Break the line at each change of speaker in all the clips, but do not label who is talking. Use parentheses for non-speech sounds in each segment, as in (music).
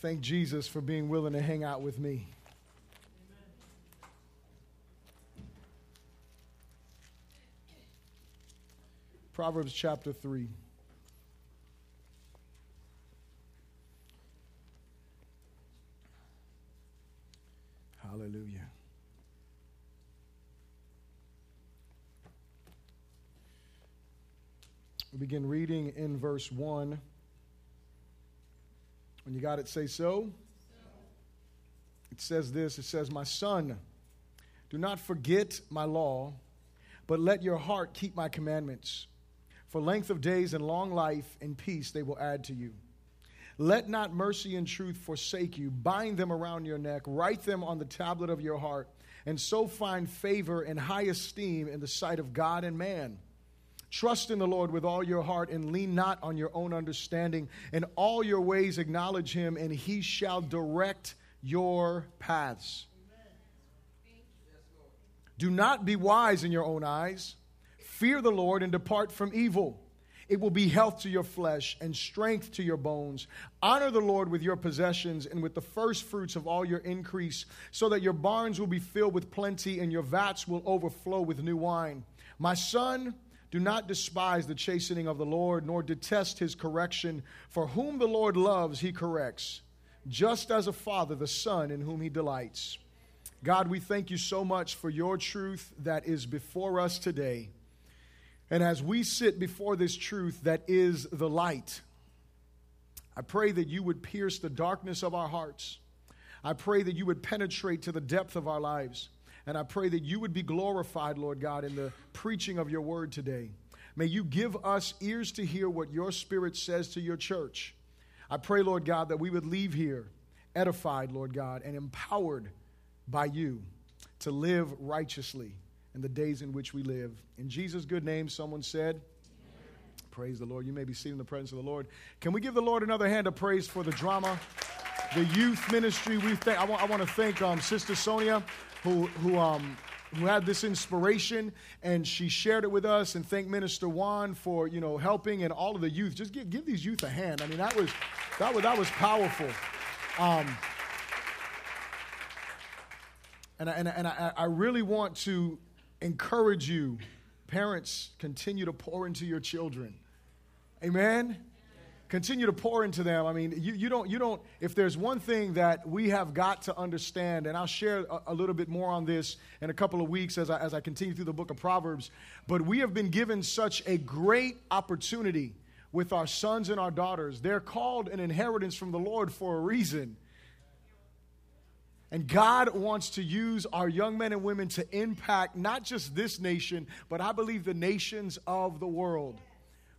thank Jesus for being willing to hang out with me. Proverbs chapter 3. Hallelujah. We begin reading in verse 1. When you got it, say so. It says this it says, My son, do not forget my law, but let your heart keep my commandments. For length of days and long life and peace they will add to you. Let not mercy and truth forsake you. Bind them around your neck, write them on the tablet of your heart, and so find favor and high esteem in the sight of God and man. Trust in the Lord with all your heart and lean not on your own understanding. In all your ways acknowledge him, and he shall direct your paths. Do not be wise in your own eyes. Fear the Lord and depart from evil. It will be health to your flesh and strength to your bones. Honor the Lord with your possessions and with the first fruits of all your increase, so that your barns will be filled with plenty and your vats will overflow with new wine. My son, do not despise the chastening of the Lord, nor detest his correction. For whom the Lord loves, he corrects, just as a father the son in whom he delights. God, we thank you so much for your truth that is before us today. And as we sit before this truth that is the light, I pray that you would pierce the darkness of our hearts. I pray that you would penetrate to the depth of our lives. And I pray that you would be glorified, Lord God, in the preaching of your word today. May you give us ears to hear what your spirit says to your church. I pray, Lord God, that we would leave here edified, Lord God, and empowered by you to live righteously in the days in which we live. In Jesus' good name, someone said, Amen. Praise the Lord. You may be seated in the presence of the Lord. Can we give the Lord another hand of praise for the drama, the youth ministry? We thank, I, want, I want to thank um, Sister Sonia, who, who, um, who had this inspiration and she shared it with us and thank minister juan for you know helping and all of the youth just give, give these youth a hand i mean that was that was that was powerful um, and, I, and, I, and I, I really want to encourage you, parents, continue to pour into your children. Amen? Continue to pour into them. I mean, you, you, don't, you don't, if there's one thing that we have got to understand, and I'll share a, a little bit more on this in a couple of weeks as I, as I continue through the book of Proverbs, but we have been given such a great opportunity with our sons and our daughters. They're called an inheritance from the Lord for a reason. And God wants to use our young men and women to impact not just this nation, but I believe the nations of the world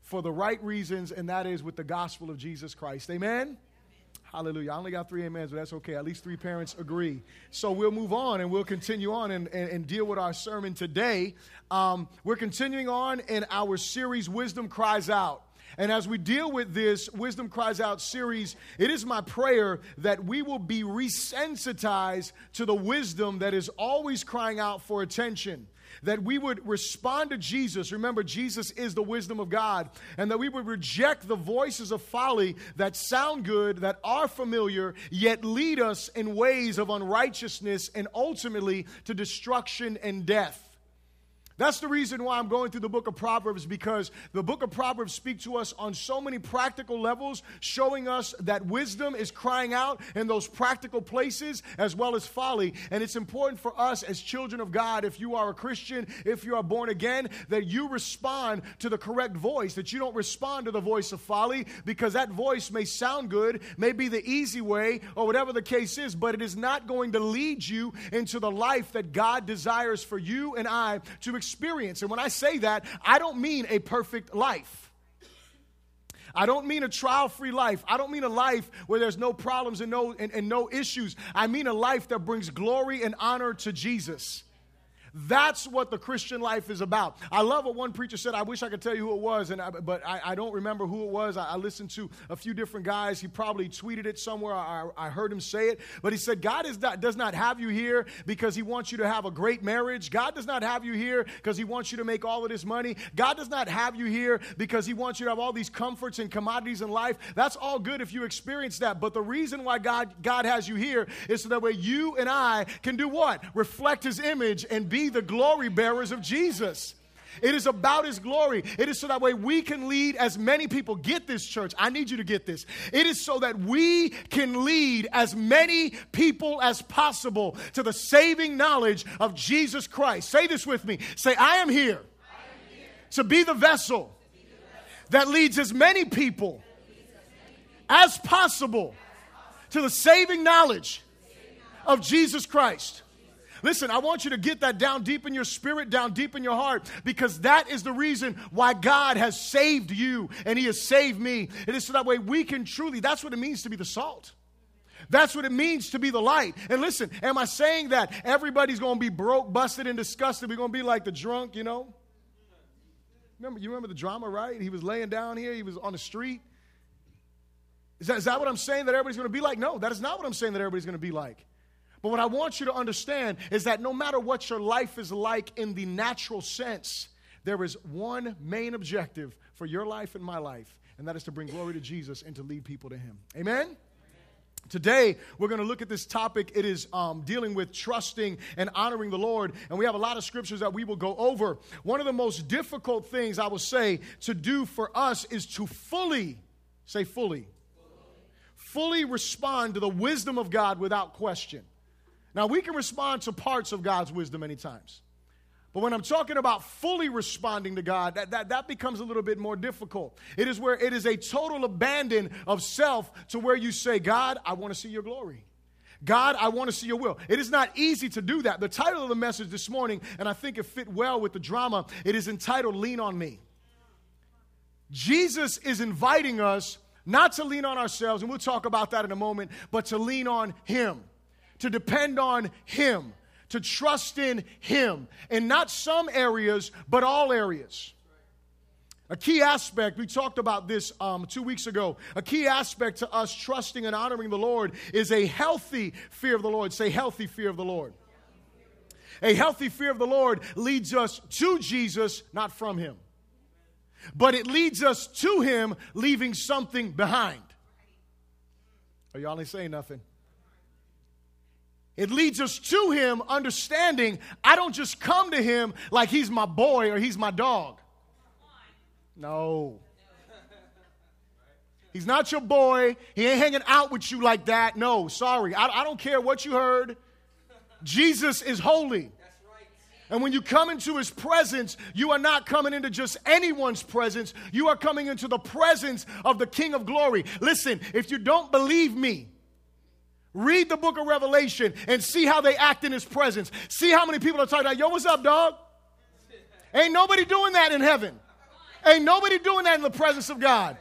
for the right reasons, and that is with the gospel of Jesus Christ. Amen? Hallelujah. I only got three amens, but that's okay. At least three parents agree. So we'll move on and we'll continue on and, and, and deal with our sermon today. Um, we're continuing on in our series, Wisdom Cries Out. And as we deal with this Wisdom Cries Out series, it is my prayer that we will be resensitized to the wisdom that is always crying out for attention that we would respond to Jesus. Remember, Jesus is the wisdom of God. And that we would reject the voices of folly that sound good, that are familiar, yet lead us in ways of unrighteousness and ultimately to destruction and death. That's the reason why I'm going through the book of Proverbs because the book of Proverbs speaks to us on so many practical levels, showing us that wisdom is crying out in those practical places as well as folly. And it's important for us as children of God, if you are a Christian, if you are born again, that you respond to the correct voice, that you don't respond to the voice of folly because that voice may sound good, may be the easy way, or whatever the case is, but it is not going to lead you into the life that God desires for you and I to experience experience. And when I say that, I don't mean a perfect life. I don't mean a trial free life. I don't mean a life where there's no problems and no, and, and no issues. I mean a life that brings glory and honor to Jesus. That's what the Christian life is about. I love what one preacher said. I wish I could tell you who it was, and I, but I, I, don't remember who it was. I, I, listened to a few different guys. He probably tweeted it somewhere. I, heard him say it. But he said, God not, does not have you here because he wants you to have a great marriage. God does not have you here because he wants you to make all of this money. God does not have you here because he wants you to have all these comforts and commodities in life. That's all good if you experience that. But the reason why God, God has you here is so that way you and I can do what? Reflect his image and be the glory bearers of Jesus. It is about His glory. It is so that way we can lead as many people. Get this, church. I need you to get this. It is so that we can lead as many people as possible to the saving knowledge of Jesus Christ. Say this with me. Say, I am here, I am here. to be the vessel that leads as many people as possible to the saving knowledge of Jesus Christ. Listen, I want you to get that down deep in your spirit, down deep in your heart, because that is the reason why God has saved you and He has saved me. It is so that way we can truly, that's what it means to be the salt. That's what it means to be the light. And listen, am I saying that everybody's going to be broke, busted, and disgusted? We're going to be like the drunk, you know? Remember, you remember the drama, right? He was laying down here, he was on the street. Is that, is that what I'm saying that everybody's going to be like? No, that is not what I'm saying that everybody's going to be like. But what I want you to understand is that no matter what your life is like in the natural sense, there is one main objective for your life and my life, and that is to bring glory to Jesus and to lead people to Him. Amen? Today, we're going to look at this topic. It is um, dealing with trusting and honoring the Lord. And we have a lot of scriptures that we will go over. One of the most difficult things I will say to do for us is to fully, say fully, fully respond to the wisdom of God without question. Now, we can respond to parts of God's wisdom many times. But when I'm talking about fully responding to God, that, that, that becomes a little bit more difficult. It is where it is a total abandon of self to where you say, God, I want to see your glory. God, I want to see your will. It is not easy to do that. The title of the message this morning, and I think it fit well with the drama, it is entitled Lean on Me. Jesus is inviting us not to lean on ourselves, and we'll talk about that in a moment, but to lean on Him to depend on Him, to trust in Him, in not some areas, but all areas. A key aspect, we talked about this um, two weeks ago. A key aspect to us trusting and honoring the Lord is a healthy fear of the Lord. Say, healthy fear of the Lord. A healthy fear of the Lord leads us to Jesus, not from Him. But it leads us to Him, leaving something behind. Are y'all ain't saying nothing? It leads us to Him understanding I don't just come to Him like He's my boy or He's my dog. No. He's not your boy. He ain't hanging out with you like that. No, sorry. I, I don't care what you heard. Jesus is holy. And when you come into his presence, you are not coming into just anyone's presence. You are coming into the presence of the King of glory. Listen, if you don't believe me, Read the book of Revelation and see how they act in his presence. See how many people are talking about, yo, what's up, dog? Ain't nobody doing that in heaven. Ain't nobody doing that in the presence of God.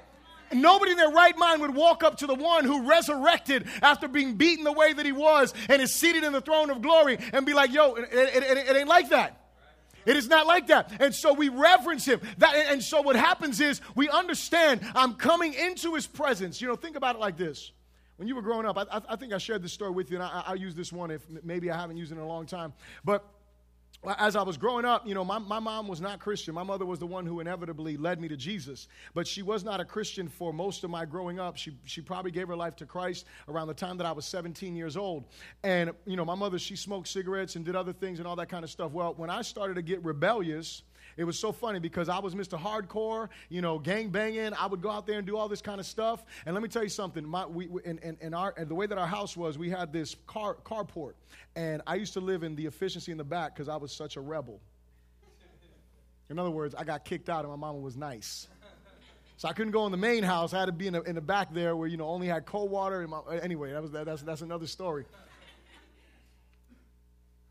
Nobody in their right mind would walk up to the one who resurrected after being beaten the way that he was and is seated in the throne of glory and be like, yo, it, it, it, it ain't like that. It is not like that. And so we reverence him. That, and so what happens is we understand I'm coming into his presence. You know, think about it like this. When you were growing up, I, I think I shared this story with you, and I, I'll use this one if maybe I haven't used it in a long time. But as I was growing up, you know, my, my mom was not Christian. My mother was the one who inevitably led me to Jesus. But she was not a Christian for most of my growing up. She, she probably gave her life to Christ around the time that I was 17 years old. And, you know, my mother, she smoked cigarettes and did other things and all that kind of stuff. Well, when I started to get rebellious, it was so funny because I was Mr. Hardcore, you know, gang banging. I would go out there and do all this kind of stuff. And let me tell you something. My, we, our, and the way that our house was, we had this car, carport. And I used to live in the efficiency in the back because I was such a rebel. In other words, I got kicked out and my mama was nice. So I couldn't go in the main house. I had to be in the, in the back there where, you know, only had cold water. My, anyway, that was, that, that's, that's another story.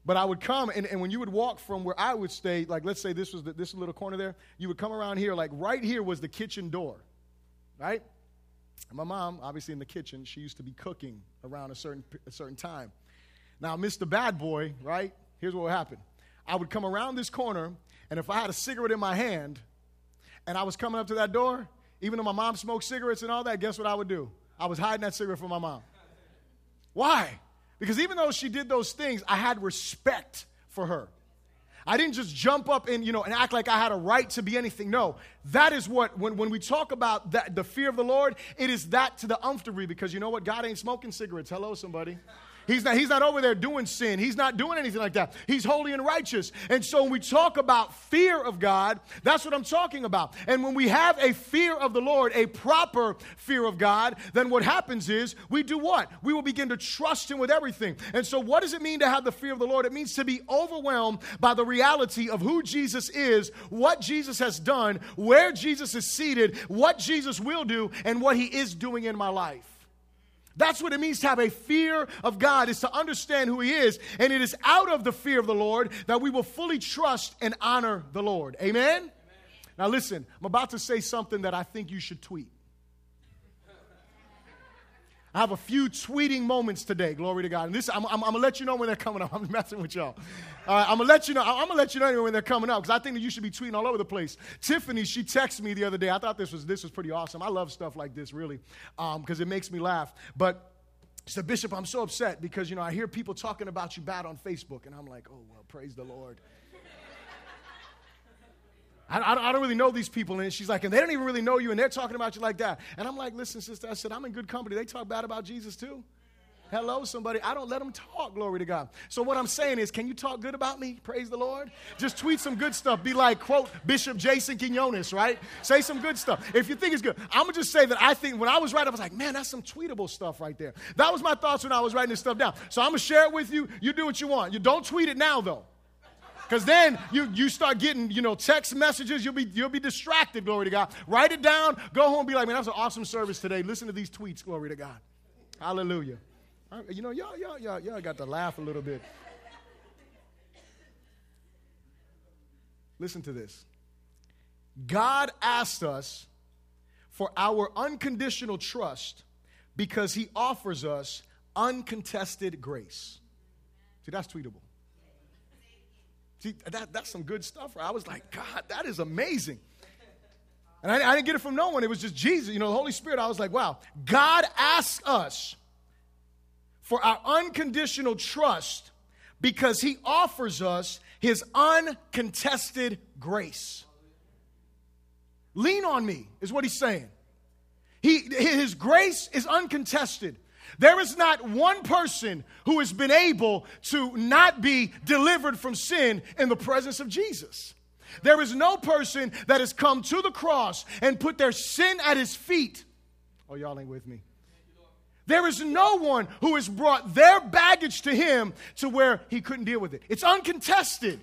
But I would come, and, and when you would walk from where I would stay, like let's say this was the, this little corner there, you would come around here, like right here was the kitchen door, right? And my mom, obviously in the kitchen, she used to be cooking around a certain, a certain time. Now, Mr. Bad Boy, right? Here's what would happen. I would come around this corner, and if I had a cigarette in my hand and I was coming up to that door, even though my mom smoked cigarettes and all that, guess what I would do? I was hiding that cigarette from my mom. Why? Because even though she did those things, I had respect for her. I didn't just jump up and, you know, and act like I had a right to be anything. No, that is what, when, when we talk about that, the fear of the Lord, it is that to the umph degree because you know what? God ain't smoking cigarettes. Hello, somebody. He's not, he's not over there doing sin. He's not doing anything like that. He's holy and righteous. And so when we talk about fear of God, that's what I'm talking about. And when we have a fear of the Lord, a proper fear of God, then what happens is we do what? We will begin to trust Him with everything. And so, what does it mean to have the fear of the Lord? It means to be overwhelmed by the reality of who Jesus is, what Jesus has done, where Jesus is seated, what Jesus will do, and what He is doing in my life. That's what it means to have a fear of God, is to understand who He is. And it is out of the fear of the Lord that we will fully trust and honor the Lord. Amen? Amen. Now, listen, I'm about to say something that I think you should tweet. I have a few tweeting moments today. Glory to God. And this, I'm, I'm, I'm, gonna let you know when they're coming up. (laughs) I'm messing with y'all. Uh, I'm gonna let you know. I'm gonna let you know when they're coming up because I think that you should be tweeting all over the place. Tiffany, she texted me the other day. I thought this was this was pretty awesome. I love stuff like this really because um, it makes me laugh. But said, Bishop, I'm so upset because you know I hear people talking about you bad on Facebook, and I'm like, oh well, praise the Lord. I, I, don't really know these people. And she's like, and they don't even really know you, and they're talking about you like that. And I'm like, listen, sister, I said, I'm in good company. They talk bad about Jesus too. Hello, somebody. I don't let them talk, glory to God. So, what I'm saying is, can you talk good about me? Praise the Lord. Just tweet some good stuff. Be like, quote, Bishop Jason Quinones, right? Say some good stuff. If you think it's good, I'm going to just say that I think when I was writing, I was like, man, that's some tweetable stuff right there. That was my thoughts when I was writing this stuff down. So, I'm going to share it with you. You do what you want. You don't tweet it now, though. Because then you, you start getting, you know, text messages. You'll be, you'll be distracted, glory to God. Write it down. Go home be like, man, that was an awesome service today. Listen to these tweets, glory to God. Hallelujah. You know, y'all, y'all, y'all, y'all got to laugh a little bit. Listen to this. God asked us for our unconditional trust because he offers us uncontested grace. See, that's tweetable. See, that, that's some good stuff. Right? I was like, God, that is amazing. And I, I, didn't get it from no one. It was just Jesus, you know, the Holy Spirit. I was like, wow. God asks us for our unconditional trust because he offers us his uncontested grace. Lean on me, is what he's saying. He, his grace is uncontested. There is not one person who has been able to not be delivered from sin in the presence of Jesus. There is no person that has come to the cross and put their sin at his feet. Oh, y'all ain't with me. There is no one who has brought their baggage to him to where he couldn't deal with it. It's uncontested.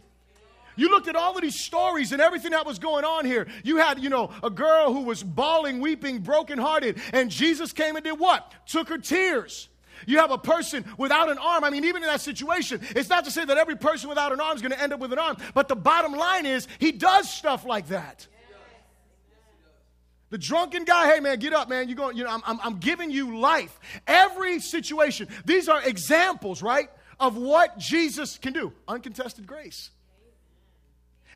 You looked at all of these stories and everything that was going on here. You had, you know, a girl who was bawling, weeping, brokenhearted, and Jesus came and did what? Took her tears. You have a person without an arm. I mean, even in that situation, it's not to say that every person without an arm is going to end up with an arm, but the bottom line is he does stuff like that. The drunken guy, hey man, get up, man. You're going, you know, I'm, I'm, I'm giving you life. Every situation, these are examples, right, of what Jesus can do. Uncontested grace.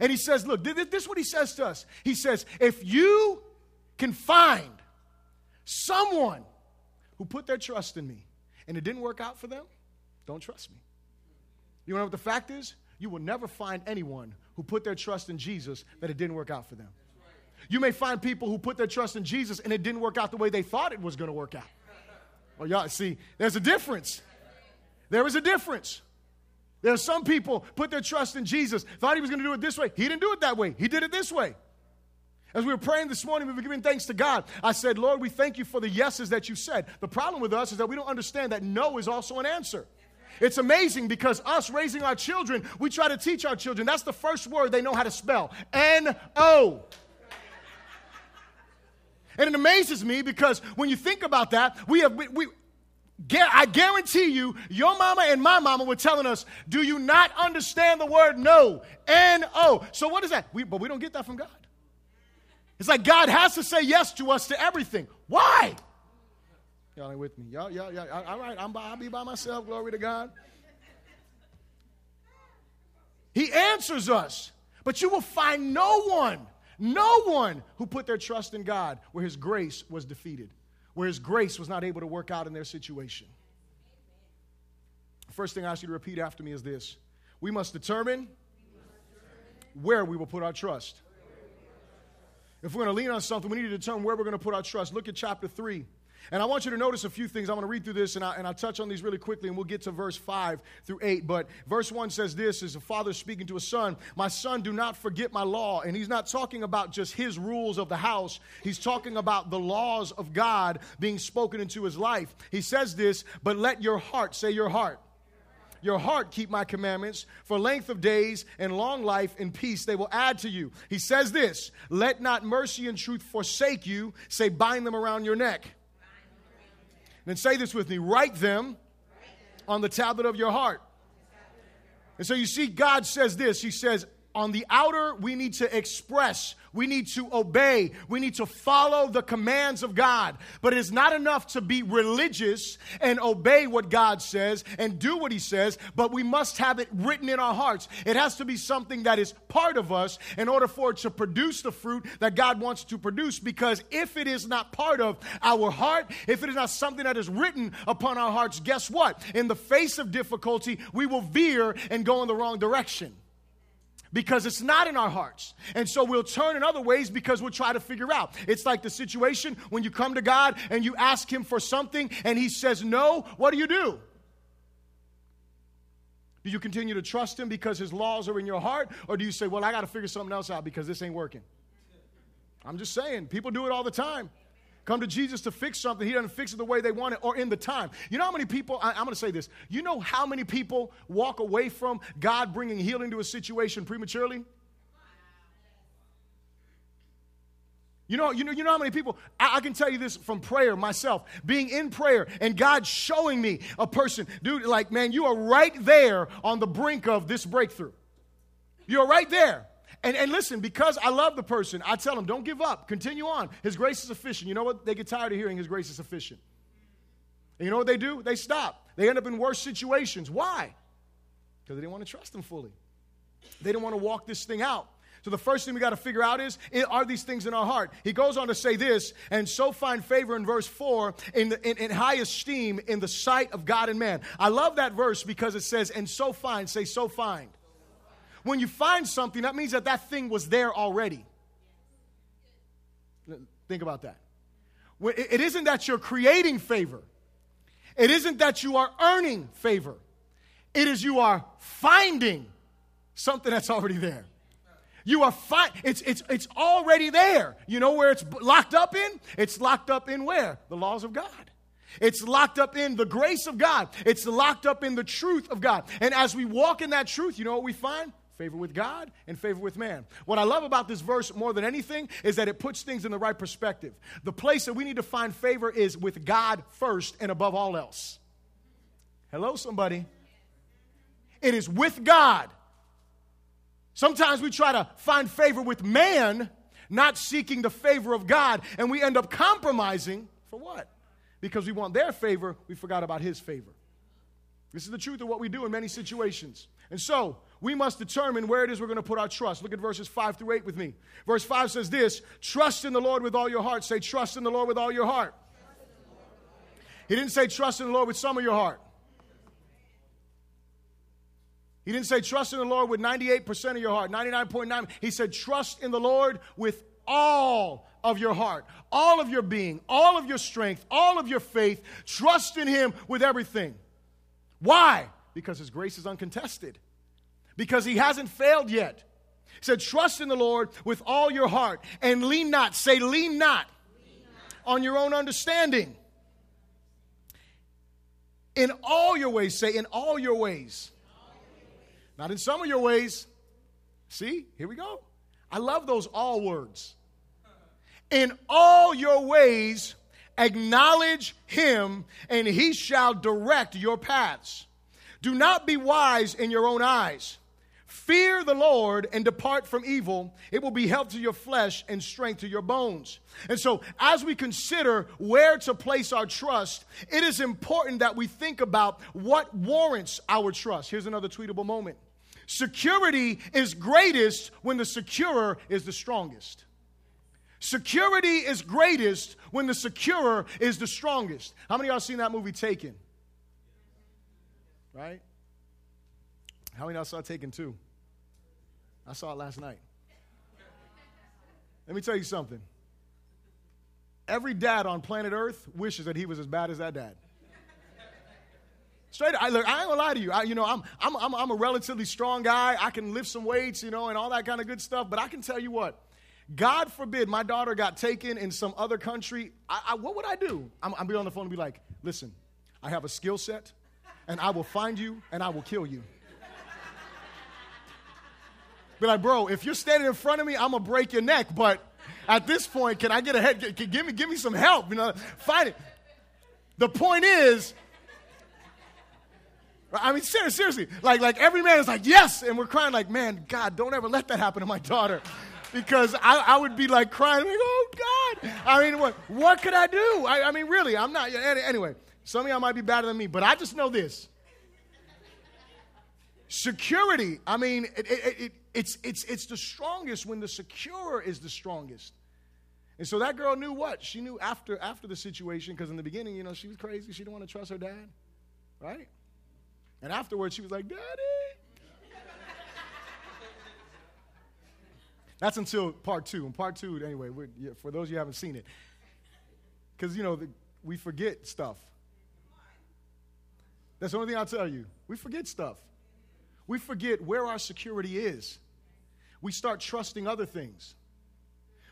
And he says, Look, this is what he says to us. He says, If you can find someone who put their trust in me and it didn't work out for them, don't trust me. You know what the fact is? You will never find anyone who put their trust in Jesus that it didn't work out for them. You may find people who put their trust in Jesus and it didn't work out the way they thought it was going to work out. Well, y'all see, there's a difference. There is a difference. There are some people put their trust in Jesus, thought he was going to do it this way. He didn't do it that way. He did it this way. As we were praying this morning, we were giving thanks to God. I said, Lord, we thank you for the yeses that you said. The problem with us is that we don't understand that no is also an answer. It's amazing because us raising our children, we try to teach our children. That's the first word they know how to spell N O. And it amazes me because when you think about that, we have, we, we, I guarantee you, your mama and my mama were telling us, Do you not understand the word no? N O. So what is that? We, but we don't get that from God. It's like God has to say yes to us to everything. Why? Y'all ain't with me. Y'all, y'all, y'all all right, I'm by, I'll be by myself. Glory to God. He answers us. But you will find no one, no one who put their trust in God where his grace was defeated, where his grace was not able to work out in their situation. First thing I ask you to repeat after me is this we must determine where we will put our trust. If we're going to lean on something, we need to determine where we're going to put our trust. Look at chapter 3. And I want you to notice a few things. I'm going to read through this and, I, and I'll touch on these really quickly and we'll get to verse 5 through 8. But verse 1 says this is a father speaking to a son, My son, do not forget my law. And he's not talking about just his rules of the house, he's talking about the laws of God being spoken into his life. He says this, but let your heart, say your heart, your heart keep my commandments for length of days and long life and peace they will add to you he says this let not mercy and truth forsake you say bind them around your neck then say this with me write them on the tablet of your heart. And so you see god says this. He says on the outer we need to express we need to obey. We need to follow the commands of God. But it is not enough to be religious and obey what God says and do what He says, but we must have it written in our hearts. It has to be something that is part of us in order for it to produce the fruit that God wants to produce. Because if it is not part of our heart, if it is not something that is written upon our hearts, guess what? In the face of difficulty, we will veer and go in the wrong direction because it's not in our hearts. And so we'll turn in other ways because we'll try to figure out. It's like the situation when you come to God and you ask Him for something and He says no, what do you do? Do you continue to trust Him because His laws are in your heart? Or do you say, well, I got to figure something else out because this ain't working? I'm just saying, people do it all the time come to Jesus to fix something, he doesn't fix it the way they want it or in the time. You know how many people, I, am going to say this, you know how many people walk away from God bringing healing to a situation prematurely? You know, you know, you know how many people, I, I, can tell you this from prayer myself, being in prayer and God showing me a person, dude, like, man, you are right there on the brink of this breakthrough. You're right there. And, and listen, because I love the person, I tell them, don't give up. Continue on. His grace is sufficient. You know what? They get tired of hearing His grace is sufficient. And you know what they do? They stop. They end up in worse situations. Why? Because they didn't want to trust Him fully. They didn't want to walk this thing out. So the first thing we got to figure out is are these things in our heart? He goes on to say this, and so find favor in verse 4 in, the, in, in, high esteem in the sight of God and man. I love that verse because it says, and so find, say so find. When you find something, that means that that thing was there already. Think about that. It isn't that you're creating favor, it isn't that you are earning favor. It is you are finding something that's already there. You are fine. It's, it's, it's already there. You know where it's locked up in? It's locked up in where? The laws of God. It's locked up in the grace of God. It's locked up in the truth of God. And as we walk in that truth, you know what we find? Favor with God and favor with man. What I love about this verse more than anything is that it puts things in the right perspective. The place that we need to find favor is with God first and above all else. Hello, somebody. It is with God. Sometimes we try to find favor with man, not seeking the favor of God, and we end up compromising for what? Because we want their favor, we forgot about his favor. This is the truth of what we do in many situations. And so, we must determine where it is we're going to put our trust. Look at verses 5 through 8 with me. Verse 5 says this Trust in the Lord with all your heart. Say, Trust in the Lord with all your heart. He didn't say, Trust in the Lord with some of your heart. He didn't say, Trust in the Lord with 98% of your heart, 99.9. He said, Trust in the Lord with all of your heart, all of your being, all of your strength, all of your faith. Trust in Him with everything. Why? Because His grace is uncontested because he hasn't failed yet. He said, Trust in the Lord with all your heart and lean not. Say, lean not, lean not. on your own understanding. In all your ways, say, in all your ways. Not in some of your ways. See, here we go. I love those all words. In all your ways, acknowledge him, and he shall direct your paths. Do not be wise in your own eyes. Fear the Lord and depart from evil. It will be health to your flesh and strength to your bones. And so, as we consider where to place our trust, it is important that we think about what warrants our trust. Here's another tweetable moment. Security is greatest when the securer is the strongest. Security is greatest when the securer is the strongest. How many of y'all seen that movie Taken? Right? How many y'all saw Taken 2? I saw it last night. Let me tell you something. Every dad on planet Earth wishes that he was as bad as that dad. Straight, I look. I ain't gonna lie to you. I, you know, I'm, I'm, I'm, I'm a relatively strong guy. I can lift some weights, you know, and all that kind of good stuff. But I can tell you what. God forbid my daughter got taken in some other country. I, I, what would I do? I'm, I'm be on the phone and be like, listen, I have a skill set, and I will find you and I will kill you. Be like, bro, if you're standing in front of me, I'm gonna break your neck. But at this point, can I get ahead? Give me, give me some help. You know, find it. The point is, I mean, seriously, like, like every man is like, yes, and we're crying like, man, God, don't ever let that happen to my daughter. Because I, I would be like crying, like, oh God. I mean, what, what could I do? I, I mean, really, I'm not, anyway, some of y'all might be better than me, but I just know this. Security, I mean, it, it, it, it's, it's, it's the strongest when the secure is the strongest. And so that girl knew what? She knew after, after the situation, because in the beginning, you know, she was crazy. She didn't want to trust her dad, right? And afterwards, she was like, Daddy. (laughs) That's until part two. And part two, anyway, for those of you who haven't seen it, because, you know, the, we forget stuff. That's the only thing I'll tell you. We forget stuff. We forget where our security is. We start trusting other things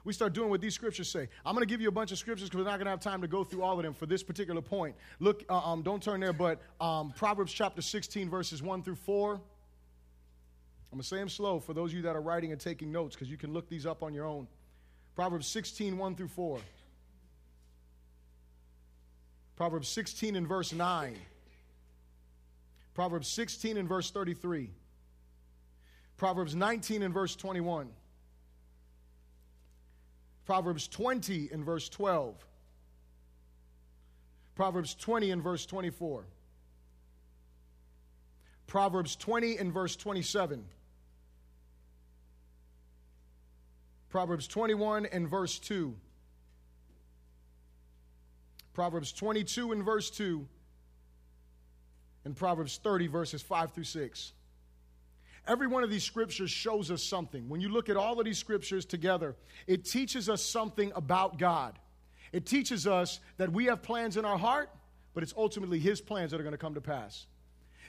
we start doing what these scriptures say. I'm going to give you a bunch of scriptures because we're not going to have time to go through all of them for this particular point. Look, uh, um, don't turn there, but um, Proverbs chapter 16, verses 1 through 4. I'm going to say them slow for those of you that are writing and taking notes because you can look these up on your own. Proverbs 16, 1 through 4. Proverbs 16 and verse 9. Proverbs 16 and verse 33. Proverbs 19 and verse 21. Proverbs 20 and verse 12. Proverbs 20 and verse 24. Proverbs 20 and verse 27. Proverbs 21 and verse 2. Proverbs 22 and verse 2. And Proverbs 30, verses 5 through 6. Every one of these scriptures shows us something. When you look at all of these scriptures together, it teaches us something about God. It teaches us that we have plans in our heart, but it's ultimately His plans that are going to come to pass.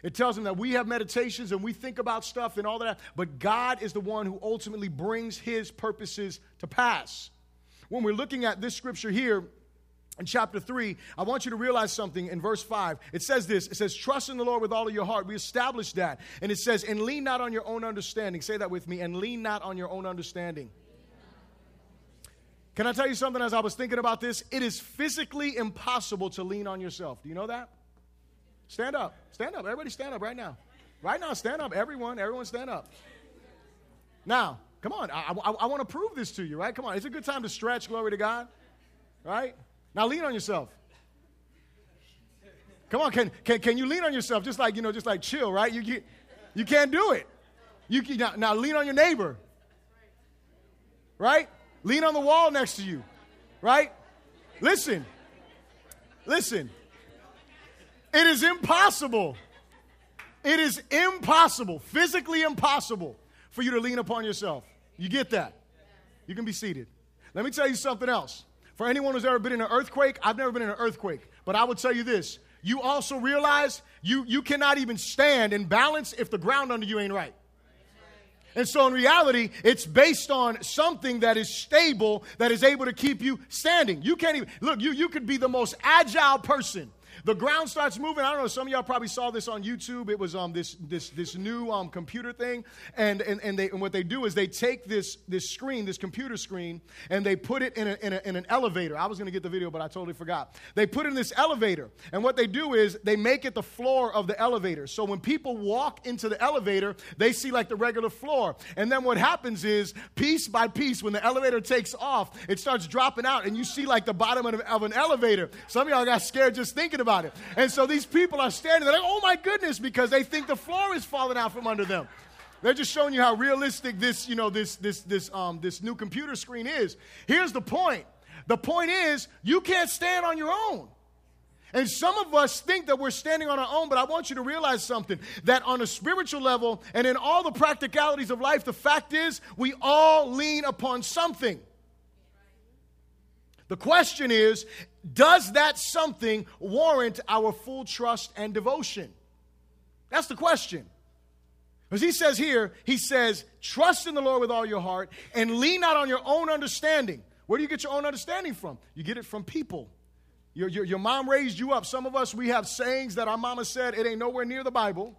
It tells them that we have meditations and we think about stuff and all that, but God is the one who ultimately brings His purposes to pass. When we're looking at this scripture here, in chapter 3, I want you to realize something in verse 5. It says this it says, Trust in the Lord with all of your heart. We established that. And it says, And lean not on your own understanding. Say that with me. And lean not on your own understanding. Can I tell you something as I was thinking about this? It is physically impossible to lean on yourself. Do you know that? Stand up. Stand up. Everybody stand up right now. Right now, stand up. Everyone, everyone stand up. Now, come on. I, I, I want to prove this to you, right? Come on. It's a good time to stretch. Glory to God. Right? Now lean on yourself. Come on, can, can, can you lean on yourself? Just like, you know, just like chill, right? You, you, you can't do it. You, now, now lean on your neighbor. Right? Lean on the wall next to you. Right? Listen. Listen. It is impossible. It is impossible, physically impossible, for you to lean upon yourself. You get that? You can be seated. Let me tell you something else. For anyone who's ever been in an earthquake, I've never been in an earthquake, but I would tell you this. You also realize you, you cannot even stand in balance if the ground under you ain't right. And so, in reality, it's based on something that is stable, that is able to keep you standing. You can't even, look, you, you could be the most agile person the ground starts moving. I don't know. Some of y'all probably saw this on YouTube. It was um, this this this new um, computer thing, and and and, they, and what they do is they take this this screen, this computer screen, and they put it in, a, in, a, in an elevator. I was going to get the video, but I totally forgot. They put in this elevator, and what they do is they make it the floor of the elevator. So when people walk into the elevator, they see like the regular floor, and then what happens is piece by piece, when the elevator takes off, it starts dropping out, and you see like the bottom of, of an elevator. Some of y'all got scared just thinking about it. And so these people are standing there like, oh my goodness, because they think the floor is falling out from under them. They're just showing you how realistic this, you know, this, this, this, um, this new computer screen is. Here's the point. The point is, you can't stand on your own. And some of us think that we're standing on our own, but I want you to realize something that on a spiritual level and in all the practicalities of life, the fact is we all lean upon something. The question is does that something warrant our full trust and devotion? That's the question. Because he says here, he says, trust in the Lord with all your heart and lean not on your own understanding. Where do you get your own understanding from? You get it from people. Your, your, your mom raised you up. Some of us, we have sayings that our mama said, it ain't nowhere near the Bible.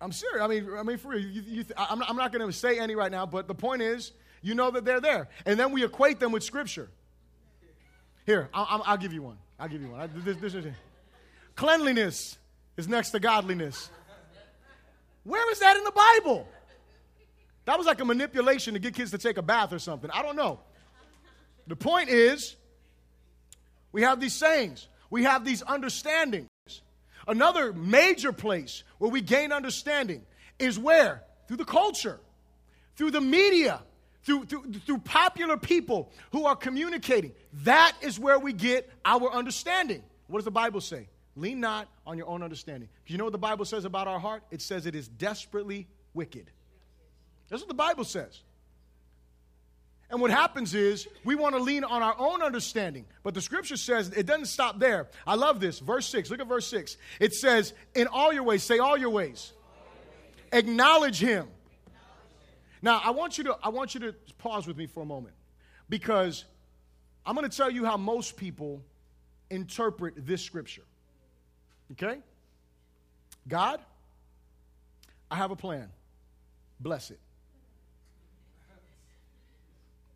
I'm serious. I mean, I mean, for. You, you, I'm, I'm not going to say any right now, but the point is, you know that they're there, and then we equate them with Scripture. Here, I'll, I'll give you one. I'll give you one. I, This, this is Cleanliness is next to godliness. Where is that in the Bible? That was like a manipulation to get kids to take a bath or something. I don't know. The point is, we have these sayings, we have these understandings. Another major place where we gain understanding is where? Through the culture, through the media, through, through, through popular people who are communicating. That is where we get our understanding. What does the Bible say? Lean not on your own understanding. Do You know what the Bible says about our heart? It says it is desperately wicked. That's what the Bible says. And what happens is we want to lean on our own understanding. But the scripture says it doesn't stop there. I love this. Verse 6. Look at verse 6. It says, In all your ways, say all your ways. Acknowledge him. Now, I want you to I want you to pause with me for a moment because I'm going to tell you how most people interpret this scripture. Okay? God, I have a plan. Bless it.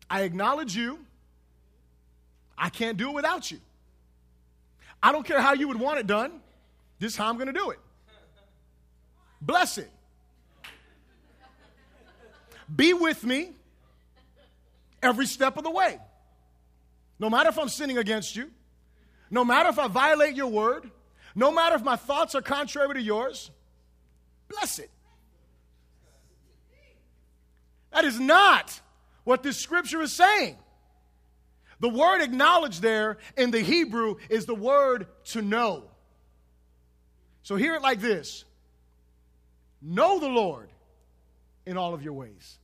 I acknowledge you. I can't do it without you. I don't care how you would want it done. This is how I'm going to do it. Bless it. Be with me every step of the way. No matter if I'm sinning against you, no matter if I violate your word, no matter if my thoughts are contrary to yours, bless it. That is not what this scripture is saying. The word acknowledge there in the Hebrew is the word to know. So hear it like this Know the Lord in all of your ways.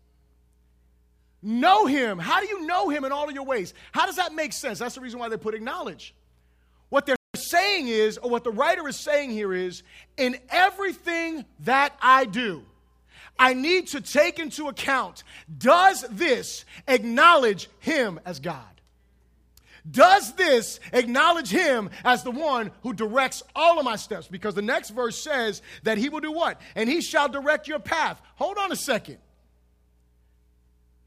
Know him. How do you know him in all of your ways? How does that make sense? That's the reason why they put acknowledge. What they're saying is, or what the writer is saying here is, in everything that I do, I need to take into account does this acknowledge him as God? Does this acknowledge him as the one who directs all of my steps? Because the next verse says that he will do what? And he shall direct your path. Hold on a second.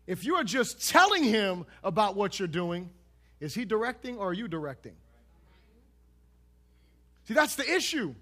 If you are just telling him about what you're doing, is he directing or are you directing? See, that's the issue.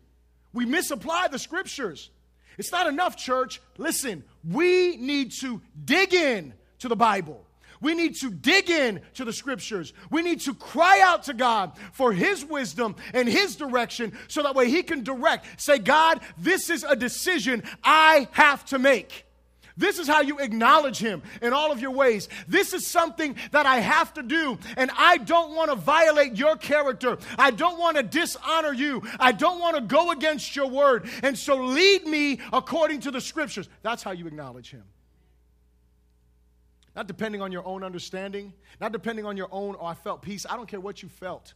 We misapply the scriptures. It's not enough, church. Listen, we need to dig in to the Bible. We need to dig in to the scriptures. We need to cry out to God for His wisdom and His direction so that way He can direct. Say, God, this is a decision I have to make. This is how you acknowledge Him in all of your ways. This is something that I have to do, and I don't want to violate your character. I don't want to dishonor you. I don't want to go against your word. And so lead me according to the scriptures. That's how you acknowledge Him. Not depending on your own understanding, not depending on your own, oh, I felt peace. I don't care what you felt.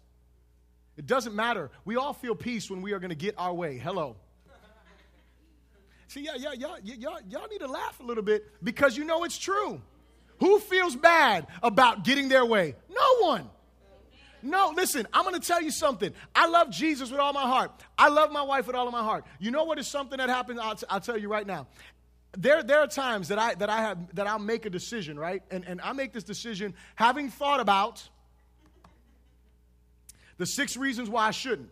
It doesn't matter. We all feel peace when we are going to get our way. Hello. See, y'all, y'all, y'all, y'all, y'all need to laugh a little bit because you know it's true. Who feels bad about getting their way? No one. No, listen, I'm going to tell you something. I love Jesus with all my heart. I love my wife with all of my heart. You know what is something that happens? I'll, t- I'll tell you right now. There, there are times that I, that I have, that I'll make a decision, right? And, and I make this decision having thought about the six reasons why I shouldn't.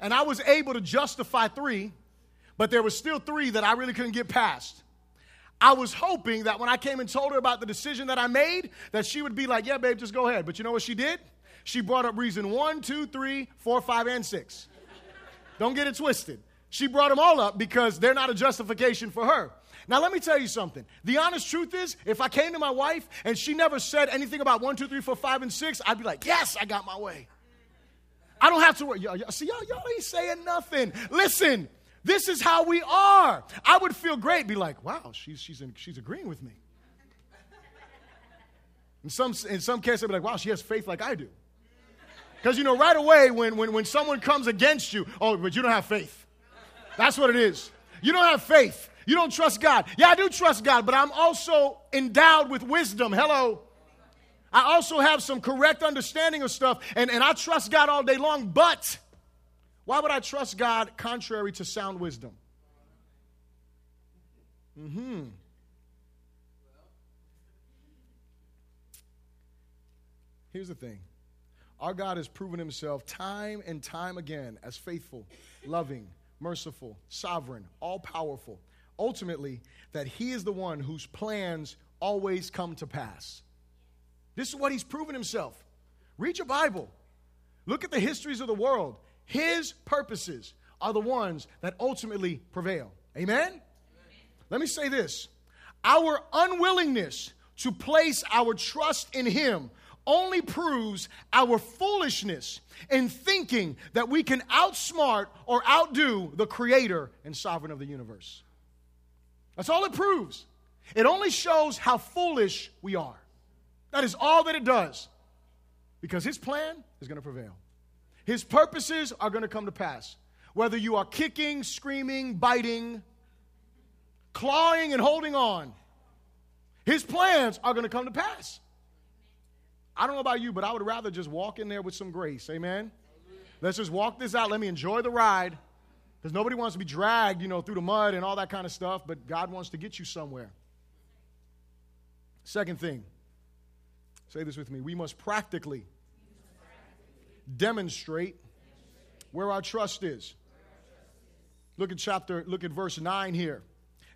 And I was able to justify three but there were still three that I really couldn't get past. I was hoping that when I came and told her about the decision that I made, that she would be like, yeah, babe, just go ahead. But you know what she did? she brought up reason one, two, three, four, five, and six. Don't get it twisted. She brought them all up because they're not a justification for her. Now, let me tell you something. The honest truth is, if I came to my wife and she never said anything about one, two, three, four, five, and six, I'd be like, yes, I got my way. I don't have to worry. Y'all, y'all, see, y'all, y'all ain't saying nothing. Listen, this is how we are. I would feel great, be like, wow, she's, she's, in, she's agreeing with me. In some, in some cases, I'd be like, wow, she has faith like I do. Because, you know, right away, when, when, when someone comes against you, oh, but you don't have faith. That's what it is. You don't have faith. You don't trust God. Yeah, I do trust God, but I'm also endowed with wisdom. Hello. I also have some correct understanding of stuff, and, and I trust God all day long, but why would I trust God contrary to sound wisdom? Mm hmm. Here's the thing our God has proven himself time and time again as faithful, loving, merciful, sovereign, all powerful. Ultimately, that he is the one whose plans always come to pass. This is what he's proven himself. Read your Bible, look at the histories of the world. His purposes are the ones that ultimately prevail. Amen? Amen? Let me say this our unwillingness to place our trust in him only proves our foolishness in thinking that we can outsmart or outdo the creator and sovereign of the universe. That's all it proves. It only shows how foolish we are. That is all that it does. Because his plan is going to prevail. His purposes are going to come to pass. Whether you are kicking, screaming, biting, clawing, and holding on, his plans are going to come to pass. I don't know about you, but I would rather just walk in there with some grace. Amen? Let's just walk this out. Let me enjoy the ride. Because nobody wants to be dragged, you know, through the mud and all that kind of stuff, but God wants to get you somewhere. Second thing, say this with me. We must practically demonstrate where our trust is. Look at chapter, look at verse 9 here.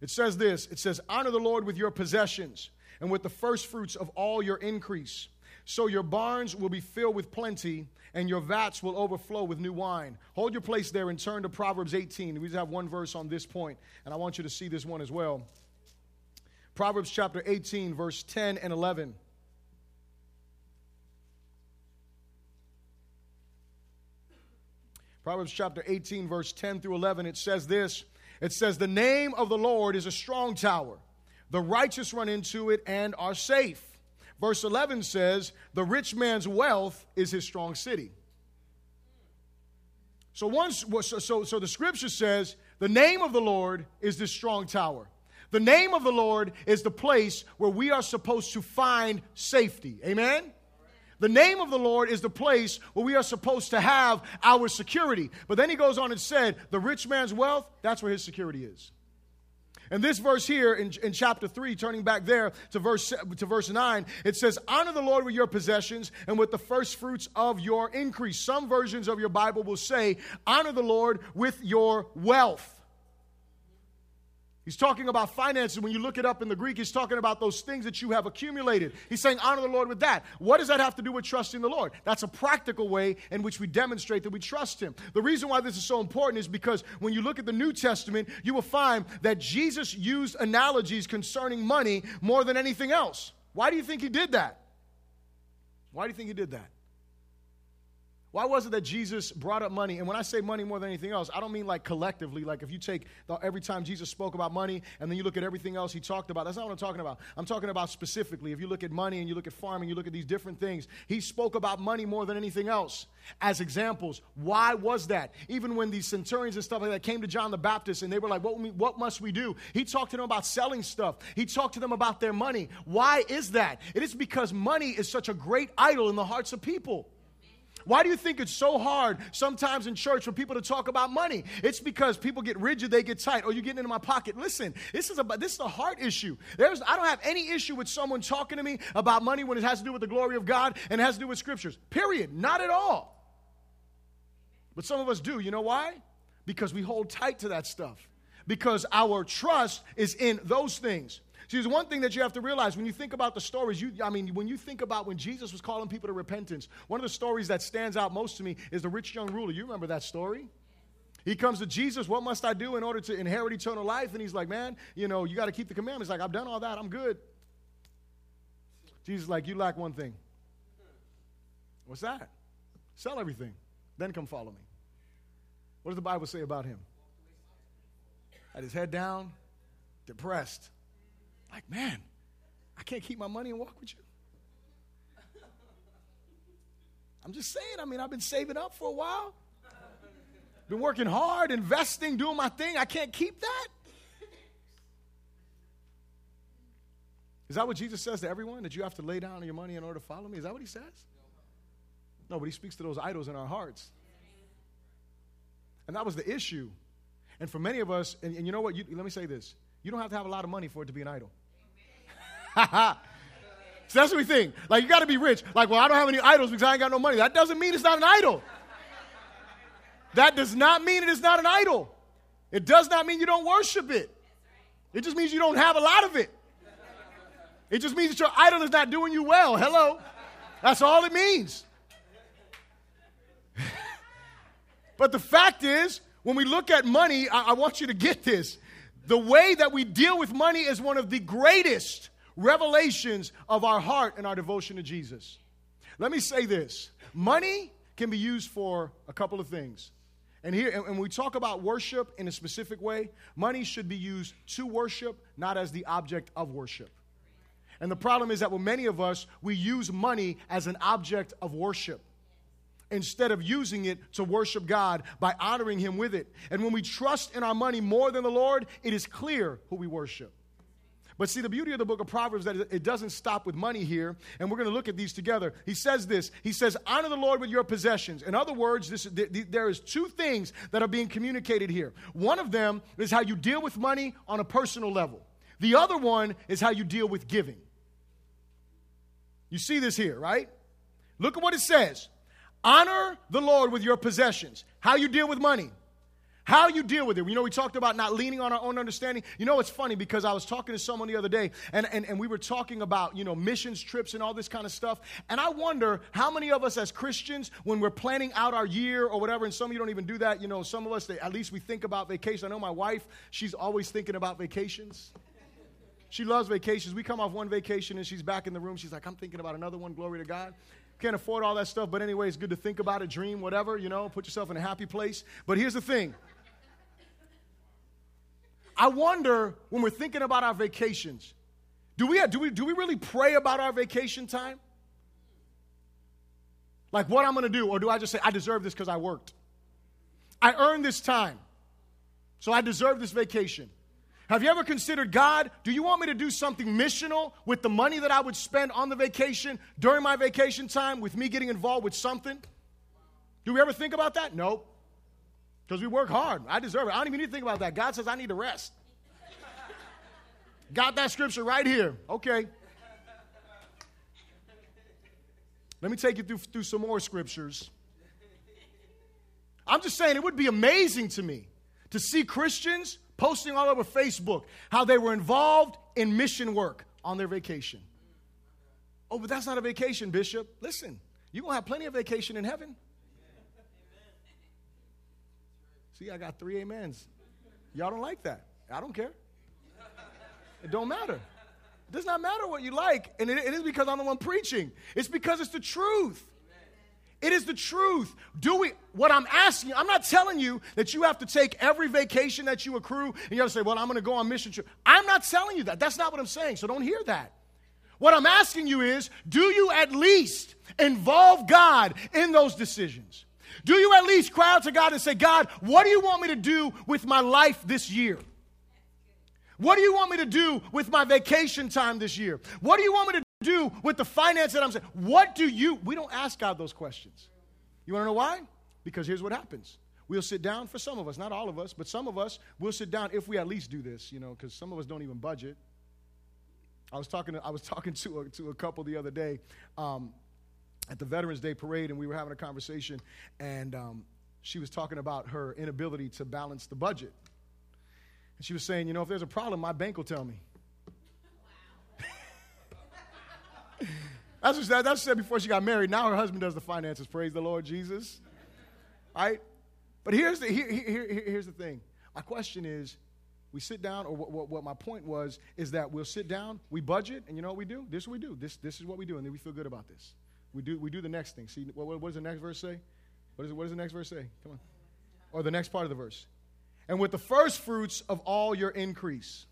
It says this it says, Honor the Lord with your possessions and with the first fruits of all your increase. So your barns will be filled with plenty, and your vats will overflow with new wine. Hold your place there and turn to Proverbs 18. We just have one verse on this point, and I want you to see this one as well. Proverbs chapter 18, verse 10 and 11. Proverbs chapter 18, verse 10 through 11, it says this It says, The name of the Lord is a strong tower. The righteous run into it and are safe. Verse 11 says, The rich man's wealth is his strong city. So, once, so, so, so the scripture says, The name of the Lord is this strong tower. The name of the Lord is the place where we are supposed to find safety. Amen? The name of the Lord is the place where we are supposed to have our security. But then he goes on and said, The rich man's wealth, that's where his security is. And this verse here in, in chapter 3, turning back there to verse, to verse 9, it says, Honor the Lord with your possessions and with the first fruits of your increase. Some versions of your Bible will say, Honor the Lord with your wealth. He's talking about finances. When you look it up in the Greek, he's talking about those things that you have accumulated. He's saying, honor the Lord with that. What does that have to do with trusting the Lord? That's a practical way in which we demonstrate that we trust Him. The reason why this is so important is because when you look at the New Testament, you will find that Jesus used analogies concerning money more than anything else. Why do you think He did that? Why do you think He did that? Why was it that Jesus brought up money? And when I say money more than anything else, I don't mean like collectively, like if you take the, every time Jesus spoke about money and then you look at everything else he talked about. That's not what I'm talking about. I'm talking about specifically. If you look at money and you look at farming, you look at these different things, he spoke about money more than anything else as examples. Why was that? Even when these centurions and stuff like that came to John the Baptist and they were like, what, what must we do? He talked to them about selling stuff, he talked to them about their money. Why is that? It is because money is such a great idol in the hearts of people. Why do you think it's so hard sometimes in church for people to talk about money? It's because people get rigid, they get tight. Oh, you're getting into my pocket. Listen, this is a this is a heart issue. There's I don't have any issue with someone talking to me about money when it has to do with the glory of God and it has to do with scriptures. Period. Not at all. But some of us do. You know why? Because we hold tight to that stuff. Because our trust is in those things. See, there's one thing that you have to realize when you think about the stories. You, I mean, when you think about when Jesus was calling people to repentance, one of the stories that stands out most to me is the rich young ruler. You remember that story? He comes to Jesus, what must I do in order to inherit eternal life? And he's like, man, you know, you got to keep the commandments. Like, I've done all that, I'm good. Jesus like, you lack one thing. What's that? Sell everything, then come follow me. What does the Bible say about him? Had his head down, depressed. Like, man, I can't keep my money and walk with you. I'm just saying, I mean, I've been saving up for a while. Been working hard, investing, doing my thing. I can't keep that. Is that what Jesus says to everyone? That you have to lay down your money in order to follow me? Is that what he says? No, but he speaks to those idols in our hearts. And that was the issue. And for many of us, and, and you know what? You, let me say this you don't have to have a lot of money for it to be an idol. (laughs) so that's what we think. Like, you got to be rich. Like, well, I don't have any idols because I ain't got no money. That doesn't mean it's not an idol. That does not mean it is not an idol. It does not mean you don't worship it. It just means you don't have a lot of it. It just means that your idol is not doing you well. Hello. That's all it means. (laughs) but the fact is, when we look at money, I, I, want you to get this. The way that we deal with money is one of the greatest revelations of our heart and our devotion to Jesus. Let me say this money can be used for a couple of things. And here, and when we talk about worship in a specific way, money should be used to worship, not as the object of worship. And the problem is that with many of us, we use money as an object of worship instead of using it to worship God by honoring Him with it. And when we trust in our money more than the Lord, it is clear who we worship. But see, the beauty of the book of Proverbs that it doesn't stop with money here, and we're going to look at these together. He says this. He says, "Honor the Lord with your possessions." In other words, this, there is two things that are being communicated here. One of them is how you deal with money on a personal level. The other one is how you deal with giving. You see this here, right? Look at what it says. Honor the Lord with your possessions. How you deal with money. How you deal with it. You know, we talked about not leaning on our own understanding. You know, it's funny because I was talking to someone the other day and, and, and we were talking about, you know, missions trips and all this kind of stuff. And I wonder how many of us as Christians, when we're planning out our year or whatever, and some of you don't even do that, you know, some of us, they, at least we think about vacation. I know my wife, she's always thinking about vacations. She loves vacations. We come off one vacation and she's back in the room. She's like, I'm thinking about another one. Glory to God. Can't afford all that stuff, but anyway, it's good to think about a dream, whatever, you know, put yourself in a happy place. But here's the thing I wonder when we're thinking about our vacations, do we, do we, do we really pray about our vacation time? Like what I'm going to do, or do I just say, I deserve this because I worked? I earned this time, so I deserve this vacation. Have you ever considered, God, do you want me to do something missional with the money that I would spend on the vacation during my vacation time with me getting involved with something? Do we ever think about that? Nope. Because we work hard. I deserve it. I don't even need to think about that. God says I need to rest. Got that scripture right here. Okay. Let me take you through, through some more scriptures. I'm just saying, it would be amazing to me to see Christians posting all over Facebook how they were involved in mission work on their vacation. Oh, but that's not a vacation, Bishop. Listen, you're going to have plenty of vacation in heaven. See, I got three amens. Y'all don't like that. I don't care. It don't matter. It does not matter what you like, and it, it is because I'm the one preaching. It's because it's the truth. It is the truth. Do we, what I'm asking you, I'm not telling you that you have to take every vacation that you accrue and you have to say, well, I'm going to go on mission trip. I'm not telling you that. That's not what I'm saying. So don't hear that. What I'm asking you is, do you at least involve God in those decisions? Do you at least cry out to God and say, God, what do you want me to do with my life this year? What do you want me to do with my vacation time this year? What do you want me to do with the finance that I'm saying? What do you? We don't ask God those questions. You want to know why? Because here's what happens. We'll sit down for some of us, not all of us, but some of us will sit down if we at least do this, you know, because some of us don't even budget. I was talking to, I was (laughs) talking to a, to a couple the other day um, at the Veterans Day parade, and we were having a conversation, and um, she was talking about her inability to balance the budget. And she was saying, you know, if there's a problem, my bank will tell me. (laughs) That's what, that's what she said before she got married. Now her husband does the finances. Praise the Lord Jesus. Right? But here's the, here, here, here's the thing. My question is we sit down, or what, what, what, my point was, is that we'll sit down, we budget, and you know what we do? This we do. This, this is what we do, and then we feel good about this. We do, we do the next thing. See, what, what does the next verse say? What, is what does the next verse say? Come on. Or the next part of the verse. And with the first fruits of all your increase.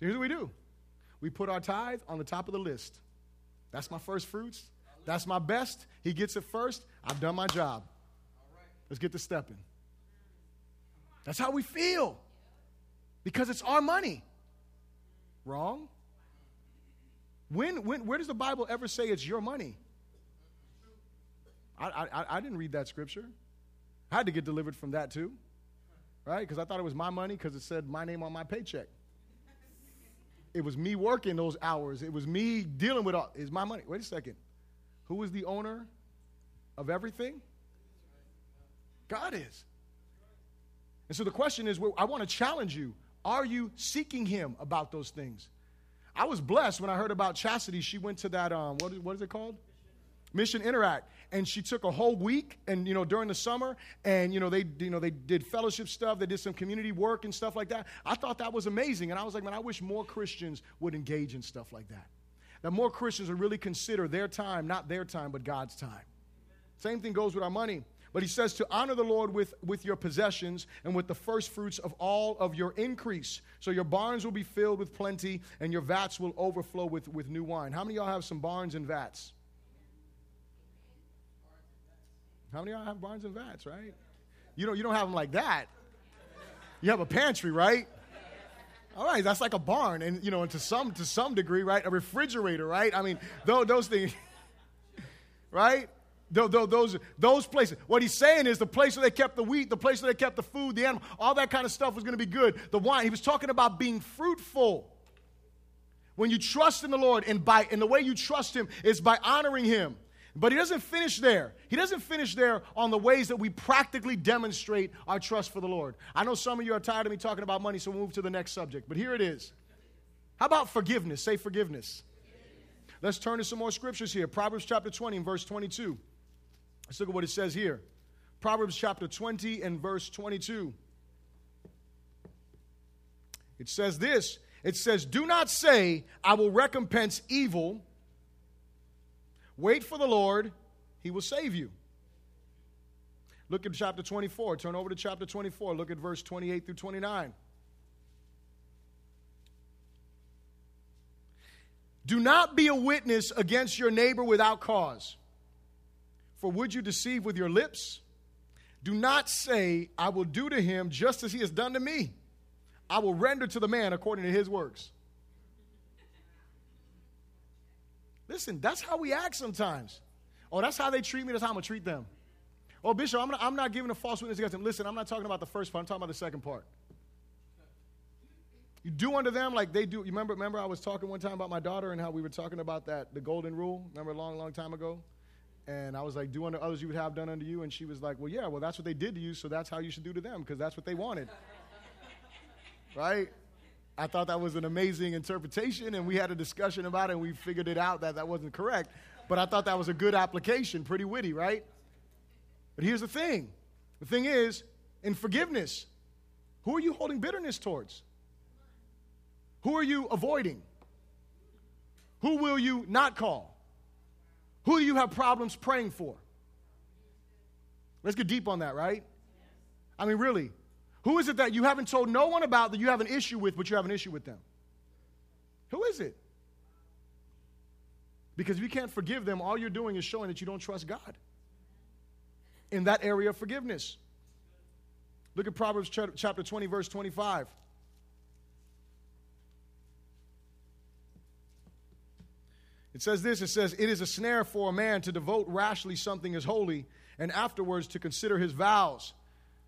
Here's what we do we put our tithe on the top of the list. That's my first fruits. That's my best. He gets it first. I've done my job. Let's get to stepping. That's how we feel because it's our money. Wrong. When, when, where does the Bible ever say it's your money? I, I, I didn't read that scripture. I had to get delivered from that too, right? Because I thought it was my money because it said my name on my paycheck. It was me working those hours. It was me dealing with all. Is my money? Wait a second. Who is the owner of everything? God is. And so the question is I want to challenge you. Are you seeking Him about those things? I was blessed when I heard about Chastity. She went to that, um, what, is, what is it called? Mission Interact. And she took a whole week and, you know, during the summer and, you know, they, you know, they did fellowship stuff. They did some community work and stuff like that. I thought that was amazing. And I was like, man, I wish more Christians would engage in stuff like that. That more Christians would really consider their time, not their time, but God's time. Same thing goes with our money. But he says to honor the Lord with, with your possessions and with the first fruits of all of your increase. So your barns will be filled with plenty and your vats will overflow with, with new wine. How many y'all have some barns and vats? How many of y'all have barns and vats, right? You don't, you don't have them like that. You have a pantry, right? All right, that's like a barn, and you know, and to some to some degree, right? A refrigerator, right? I mean, those, those things, (laughs) right? Those, those places. What he's saying is the place where they kept the wheat, the place where they kept the food, the animal, all that kind of stuff was going to be good. The wine. He was talking about being fruitful. When you trust in the Lord, and by and the way you trust Him is by honoring Him. But he doesn't finish there. He doesn't finish there on the ways that we practically demonstrate our trust for the Lord. I know some of you are tired of me talking about money, so we'll move to the next subject. But here it is. How about forgiveness? Say forgiveness. Let's turn to some more scriptures here. Proverbs chapter 20 and verse 22. Let's look at what it says here. Proverbs chapter 20 and verse 22. It says this it says, Do not say, I will recompense evil. Wait for the Lord, he will save you. Look at chapter 24. Turn over to chapter 24. Look at verse 28 through 29. Do not be a witness against your neighbor without cause. For would you deceive with your lips? Do not say, I will do to him just as he has done to me. I will render to the man according to his works. Listen, that's how we act sometimes. Oh, that's how they treat me, that's how I'm going to treat them. Oh, Bishop, I'm not, I'm not giving a false witness against them. Listen, I'm not talking about the first part, I'm talking about the second part. You do unto them like they do. You remember, remember I was talking one time about my daughter and how we were talking about that, the golden rule, remember a long, long time ago? And I was like, do unto others you would have done unto you. And she was like, well, yeah, well, that's what they did to you, so that's how you should do to them, because that's what they wanted. (laughs) right? I thought that was an amazing interpretation, and we had a discussion about it, and we figured it out that that wasn't correct. But I thought that was a good application, pretty witty, right? But here's the thing the thing is, in forgiveness, who are you holding bitterness towards? Who are you avoiding? Who will you not call? Who do you have problems praying for? Let's get deep on that, right? I mean, really. Who is it that you haven't told no one about that you have an issue with, but you have an issue with them? Who is it? Because if you can't forgive them, all you're doing is showing that you don't trust God in that area of forgiveness. Look at Proverbs chapter 20, verse 25. It says this it says, It is a snare for a man to devote rashly something as holy, and afterwards to consider his vows.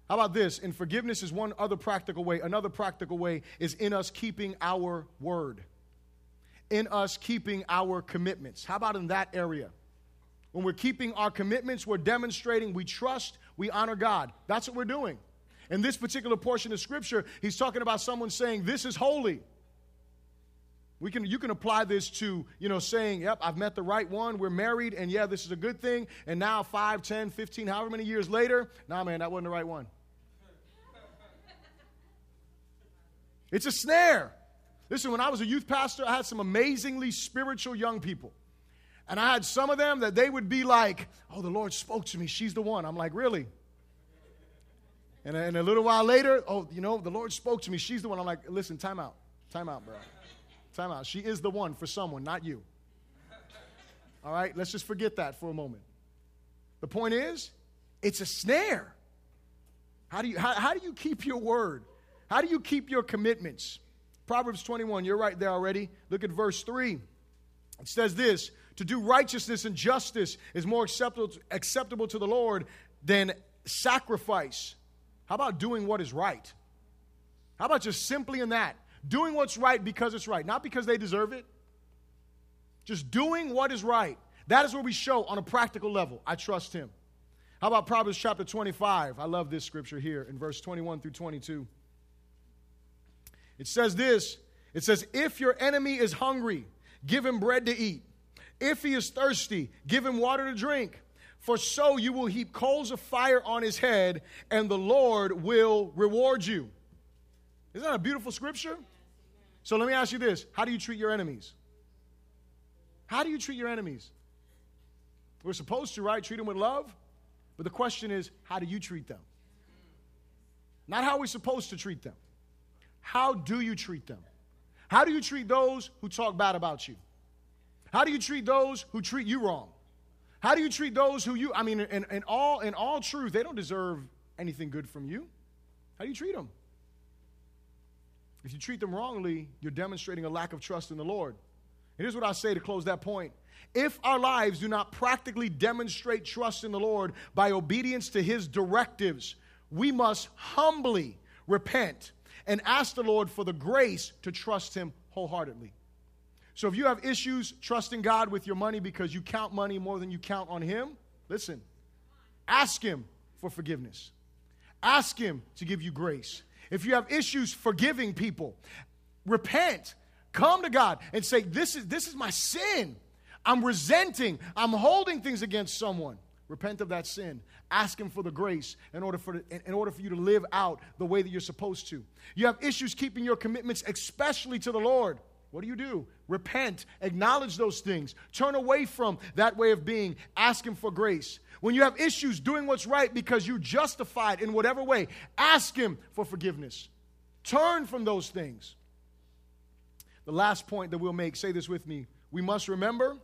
How about this? And forgiveness is one other practical way. Another practical way is in us keeping our word, in us keeping our commitments. How about in that area? When we're keeping our commitments, we're demonstrating we trust, we honor God. That's what we're doing. In this particular portion of Scripture, he's talking about someone saying, This is holy. We can, you can apply this to, you know, saying, yep, I've met the right one, we're married, and yeah, this is a good thing. And now 5, 10, 15, however many years later, nah, man, that wasn't the right one. It's a snare. Listen, when I was a youth pastor, I had some amazingly spiritual young people. And I had some of them that they would be like, oh, the Lord spoke to me. She's the one. I'm like, really? And, and a little while later, oh, you know, the Lord spoke to me. She's the one. I'm like, listen, time out. Time out, bro. Time out. She is the one for someone, not you. All right, let's just forget that for a moment. The point is, it's a snare. How do you, how, how do you keep your word? How do you keep your commitments? Proverbs 21, you're right there already. Look at verse 3. It says this To do righteousness and justice is more acceptable, acceptable to the Lord than sacrifice. How about doing what is right? How about just simply in that? Doing what's right because it's right, not because they deserve it. Just doing what is right. That is where we show on a practical level, I trust him. How about Proverbs chapter 25? I love this scripture here in verse 21 through 22. It says this it says, If your enemy is hungry, give him bread to eat. If he is thirsty, give him water to drink. For so you will heap coals of fire on his head, and the Lord will reward you. Isn't that a beautiful scripture? So let me ask you this How do you treat your enemies? How do you treat your enemies? We're supposed to, right? Treat them with love. But the question is, how do you treat them? Not how we're supposed to treat them. How do you treat them? How do you treat those who talk bad about you? How do you treat those who treat you wrong? How do you treat those who you, I mean, in, in, all, in all truth, they don't deserve anything good from you. How do you treat them? If you treat them wrongly, you're demonstrating a lack of trust in the Lord. And here's what I say to close that point. If our lives do not practically demonstrate trust in the Lord by obedience to his directives, we must humbly repent and ask the Lord for the grace to trust Him wholeheartedly. So if you have issues trusting God with your money because you count money more than you count on Him, listen, ask Him for forgiveness. Ask Him to give you grace. If you have issues forgiving people, repent. Come to God and say, This is, this is my sin. I'm resenting. I'm holding things against someone. Repent of that sin. Ask Him for the grace in order for, in order for you to live out the way that you're supposed to. You have issues keeping your commitments, especially to the Lord. What do you do? Repent, acknowledge those things, turn away from that way of being, ask Him for grace. When you have issues doing what's right because you're justified in whatever way, ask Him for forgiveness. Turn from those things. The last point that we'll make, say this with me. We must remember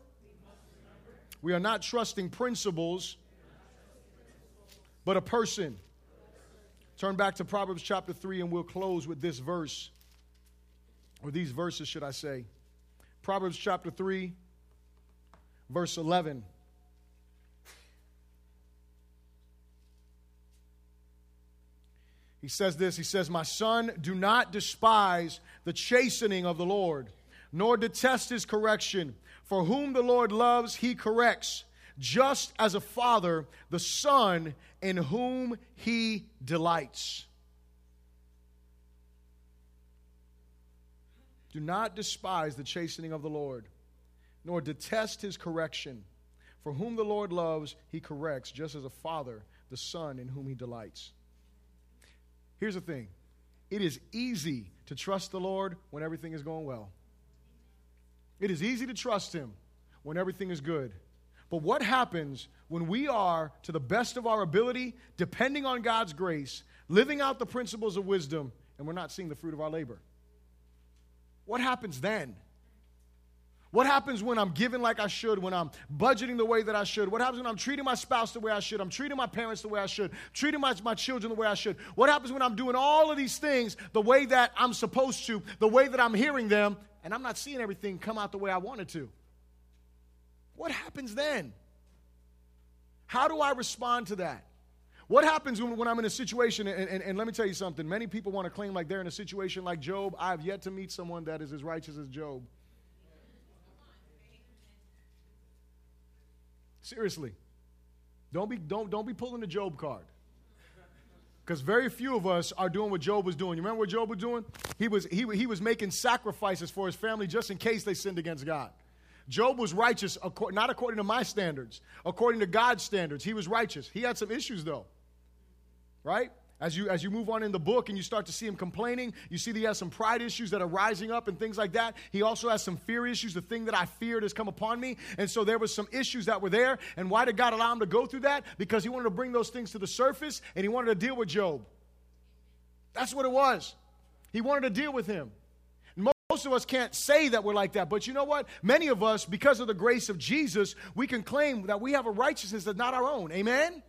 we are not trusting principles, but a person. Turn back to Proverbs chapter 3 and we'll close with this verse, or these verses, should I say. Proverbs chapter 3, verse 11. He says this He says, My son, do not despise the chastening of the Lord, nor detest his correction. For whom the Lord loves, he corrects, just as a father, the son in whom he delights. Do not despise the chastening of the Lord, nor detest his correction. For whom the Lord loves, he corrects, just as a father, the son in whom he delights. Here's the thing it is easy to trust the Lord when everything is going well. It is easy to trust Him when everything is good. But what happens when we are, to the best of our ability, depending on God's grace, living out the principles of wisdom, and we're not seeing the fruit of our labor? What happens then? What happens when I'm giving like I should, when I'm budgeting the way that I should? What happens when I'm treating my spouse the way I should? I'm treating my parents the way I should, treating my, my children the way I should. What happens when I'm doing all of these things the way that I'm supposed to, the way that I'm hearing them, and I'm not seeing everything come out the way I wanted to. What happens then? How do I respond to that? What happens when, when I'm in a situation, and, and, and, let me tell you something, many people want to claim like they're in a situation like Job. I have yet to meet someone that is as righteous as Job. Seriously. Don't be, don't, don't be pulling the Job card. Because very few of us are doing what Job was doing. You remember what Job was doing? He was, he, he was making sacrifices for his family just in case they sinned against God. Job was righteous, not according to my standards, according to God's standards. He was righteous. He had some issues, though. Right? As you, as you move on in the book and you start to see him complaining, you see that he has some pride issues that are rising up and things like that. He also has some fear issues. The thing that I feared has come upon me. And so there was some issues that were there. And why did God allow him to go through that? Because he wanted to bring those things to the surface and he wanted to deal with Job. That's what it was. He wanted to deal with him. Most of us can't say that we're like that, but you know what? Many of us, because of the grace of Jesus, we can claim that we have a righteousness that's not our own. Amen?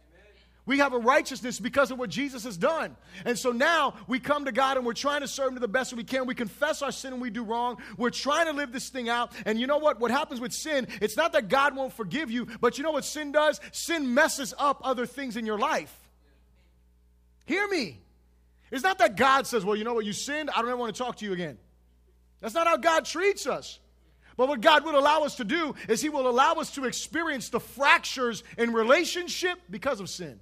We have a righteousness because of what Jesus has done. And so now we come to God and we're trying to serve Him to the best we can. We confess our sin and we do wrong. We're trying to live this thing out. And you know what? What happens with sin, it's not that God won't forgive you, but you know what sin does? Sin messes up other things in your life. Hear me. It's not that God says, well, you know what? You sinned. I don't ever want to talk to you again. That's not how God treats us. But what God will allow us to do is He will allow us to experience the fractures in relationship because of sin.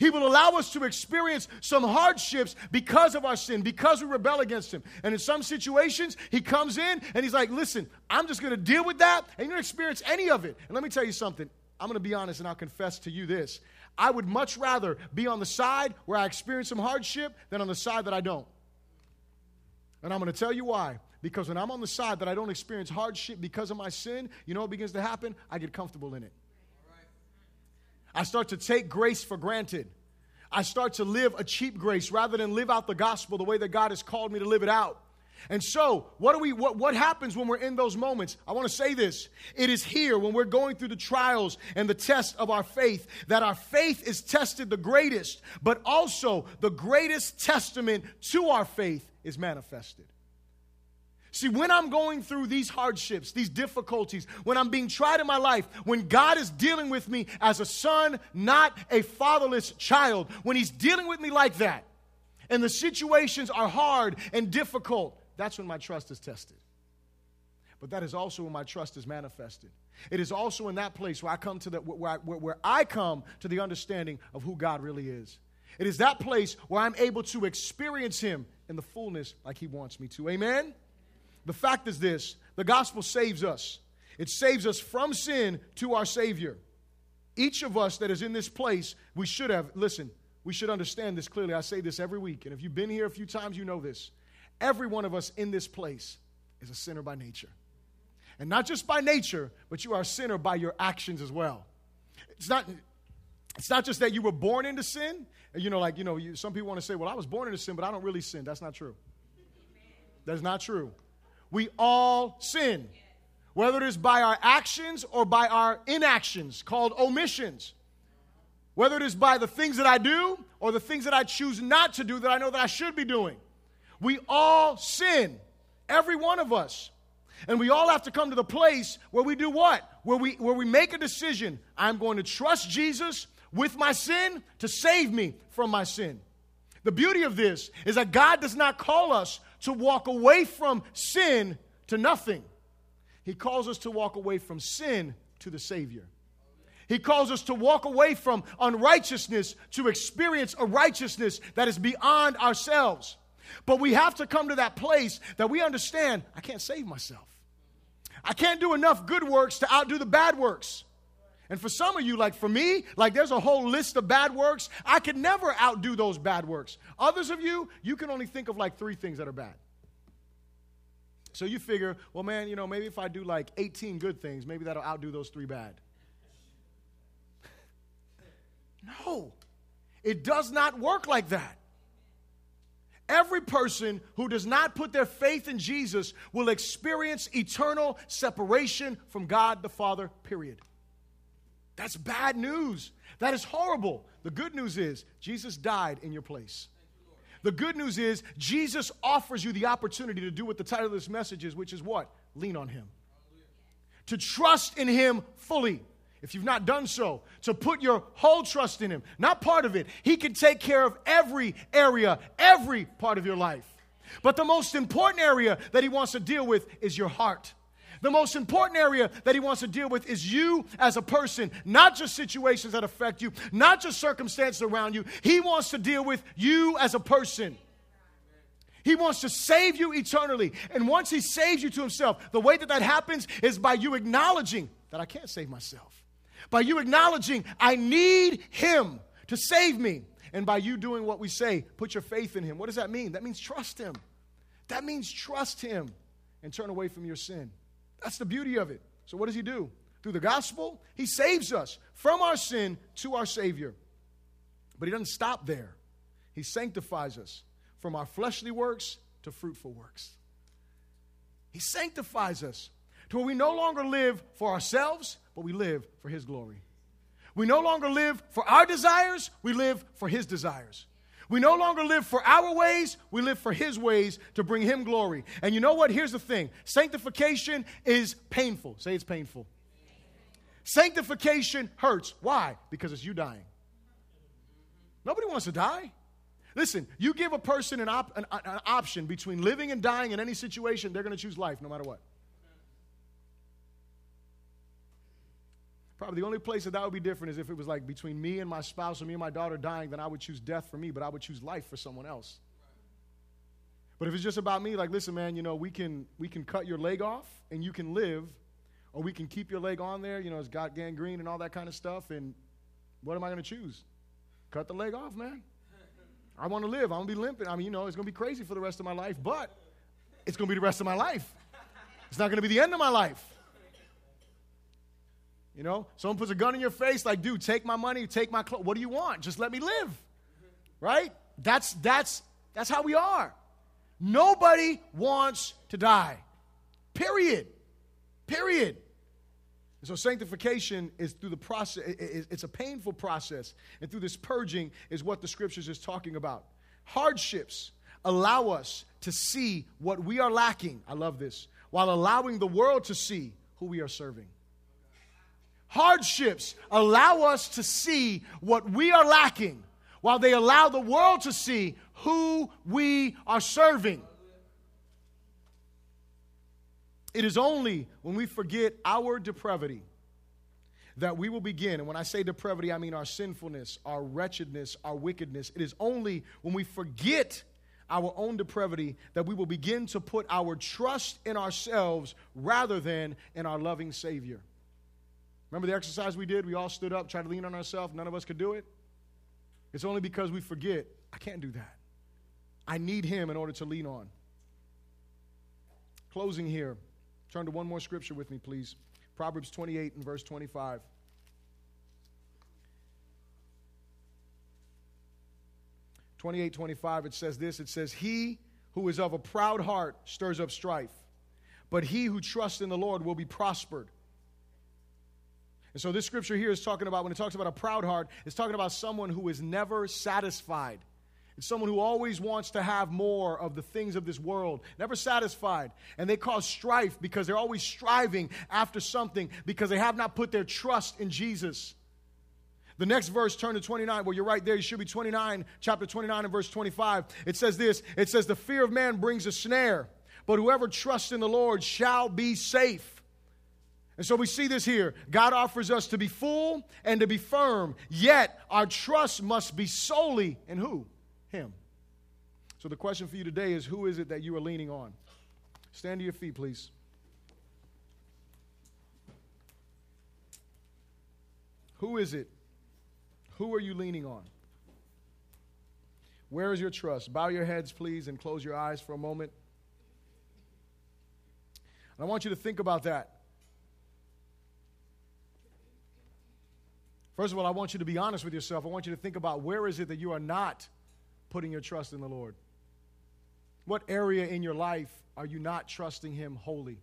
He will allow us to experience some hardships because of our sin, because we rebel against Him. And in some situations, He comes in and He's like, listen, I'm just going to deal with that, and you're going to experience any of it. And let me tell you something. I'm going to be honest and I'll confess to you this. I would much rather be on the side where I experience some hardship than on the side that I don't. And I'm going to tell you why. Because when I'm on the side that I don't experience hardship because of my sin, you know what begins to happen? I get comfortable in it. I start to take grace for granted. I start to live a cheap grace rather than live out the gospel the way that God has called me to live it out. And so, what do we what, what happens when we're in those moments? I want to say this. It is here when we're going through the trials and the test of our faith that our faith is tested the greatest, but also the greatest testament to our faith is manifested. See, when I'm going through these hardships, these difficulties, when I'm being tried in my life, when God is dealing with me as a son, not a fatherless child, when He's dealing with me like that, and the situations are hard and difficult, that's when my trust is tested. But that is also when my trust is manifested. It is also in that place where I come to the, where I, where, I come to the understanding of who God really is. It is that place where I'm able to experience Him in the fullness like He wants me to. Amen? The fact is this the gospel saves us, it saves us from sin to our Savior. Each of us that is in this place, we should have, listen, we should understand this clearly. I say this every week, and if you've been here a few times, you know this. Every one of us in this place is a sinner by nature. And not just by nature, but you are a sinner by your actions as well. It's not, it's not just that you were born into sin. You know, like, you know, you, some people want to say, well, I was born into sin, but I don't really sin. That's not true. That's not true. We all sin, whether it is by our actions or by our inactions, called omissions. Whether it is by the things that I do or the things that I choose not to do that I know that I should be doing. We all sin, every one of us. And we all have to come to the place where we do what? Where we, where we make a decision. I'm going to trust Jesus with my sin to save me from my sin. The beauty of this is that God does not call us to walk away from sin to nothing. He calls us to walk away from sin to the Savior. He calls us to walk away from unrighteousness to experience a righteousness that is beyond ourselves. But we have to come to that place that we understand I can't save myself. I can't do enough good works to outdo the bad works. And for some of you, like for me, like there's a whole list of bad works. I could never outdo those bad works. Others of you, you can only think of like three things that are bad. So you figure, well, man, you know, maybe if I do like 18 good things, maybe that'll outdo those three bad. (laughs) no, it does not work like that. Every person who does not put their faith in Jesus will experience eternal separation from God the Father, period. That's bad news. That is horrible. The good news is Jesus died in your place. The good news is Jesus offers you the opportunity to do what the title of this message is, which is what? Lean on Him. To trust in Him fully. If you've not done so, to put your whole trust in Him, not part of it. He can take care of every area, every part of your life. But the most important area that He wants to deal with is your heart. The most important area that he wants to deal with is you as a person, not just situations that affect you, not just circumstances around you. He wants to deal with you as a person. He wants to save you eternally. And once He saves you to Himself, the way that that happens is by you acknowledging that I can't save myself. By you acknowledging I need Him to save me. And by you doing what we say, put your faith in Him. What does that mean? That means trust Him. That means trust Him and turn away from your sin. That's the beauty of it. So, what does He do? Through the gospel, He saves us from our sin to our Savior. But He doesn't stop there, He sanctifies us from our fleshly works to fruitful works. He sanctifies us to where we no longer live for ourselves, but we live for His glory. We no longer live for our desires, we live for His desires. We no longer live for our ways, we live for His ways to bring Him glory. And you know what? Here's the thing sanctification is painful. Say it's painful. Sanctification hurts. Why? Because it's you dying. Nobody wants to die. Listen, you give a person an, op- an, an option between living and dying in any situation, they're going to choose life no matter what. Probably the only place that that would be different is if it was like between me and my spouse or me and my daughter dying, then I would choose death for me, but I would choose life for someone else. But if it's just about me, like, listen, man, you know, we can we can cut your leg off and you can live, or we can keep your leg on there, you know, it's got gangrene and all that kind of stuff. And what am I going to choose? Cut the leg off, man. I want to live. I'm going to be limping. I mean, you know, it's going to be crazy for the rest of my life, but it's going to be the rest of my life. It's not going to be the end of my life. You know, someone puts a gun in your face, like, dude, take my money, take my clothes. What do you want? Just let me live. Right? That's that's that's how we are. Nobody wants to die. Period. Period. And so sanctification is through the process, it's a painful process. And through this purging is what the scriptures is talking about. Hardships allow us to see what we are lacking. I love this. While allowing the world to see who we are serving. Hardships allow us to see what we are lacking, while they allow the world to see who we are serving. It is only when we forget our depravity that we will begin. And when I say depravity, I mean our sinfulness, our wretchedness, our wickedness. It is only when we forget our own depravity that we will begin to put our trust in ourselves rather than in our loving Savior. Remember the exercise we did? We all stood up, tried to lean on ourselves. None of us could do it. It's only because we forget, I can't do that. I need Him in order to lean on. Closing here. Turn to one more scripture with me, please. Proverbs 28 and verse 25. Twenty-eight, twenty-five. It says this. It says, "He who is of a proud heart stirs up strife, but he who trusts in the Lord will be prospered." And so this scripture here is talking about when it talks about a proud heart, it's talking about someone who is never satisfied. It's someone who always wants to have more of the things of this world, never satisfied. And they cause strife because they're always striving after something because they have not put their trust in Jesus. The next verse, turn to 29. Well, you're right there. You should be 29, chapter 29 and verse 25. It says this It says, The fear of man brings a snare, but whoever trusts in the Lord shall be safe. And so we see this here. God offers us to be full and to be firm, yet our trust must be solely in who? Him. So the question for you today is who is it that you are leaning on? Stand to your feet, please. Who is it? Who are you leaning on? Where is your trust? Bow your heads, please, and close your eyes for a moment. And I want you to think about that. First of all, I want you to be honest with yourself. I want you to think about where is it that you are not putting your trust in the Lord? What area in your life are you not trusting Him wholly?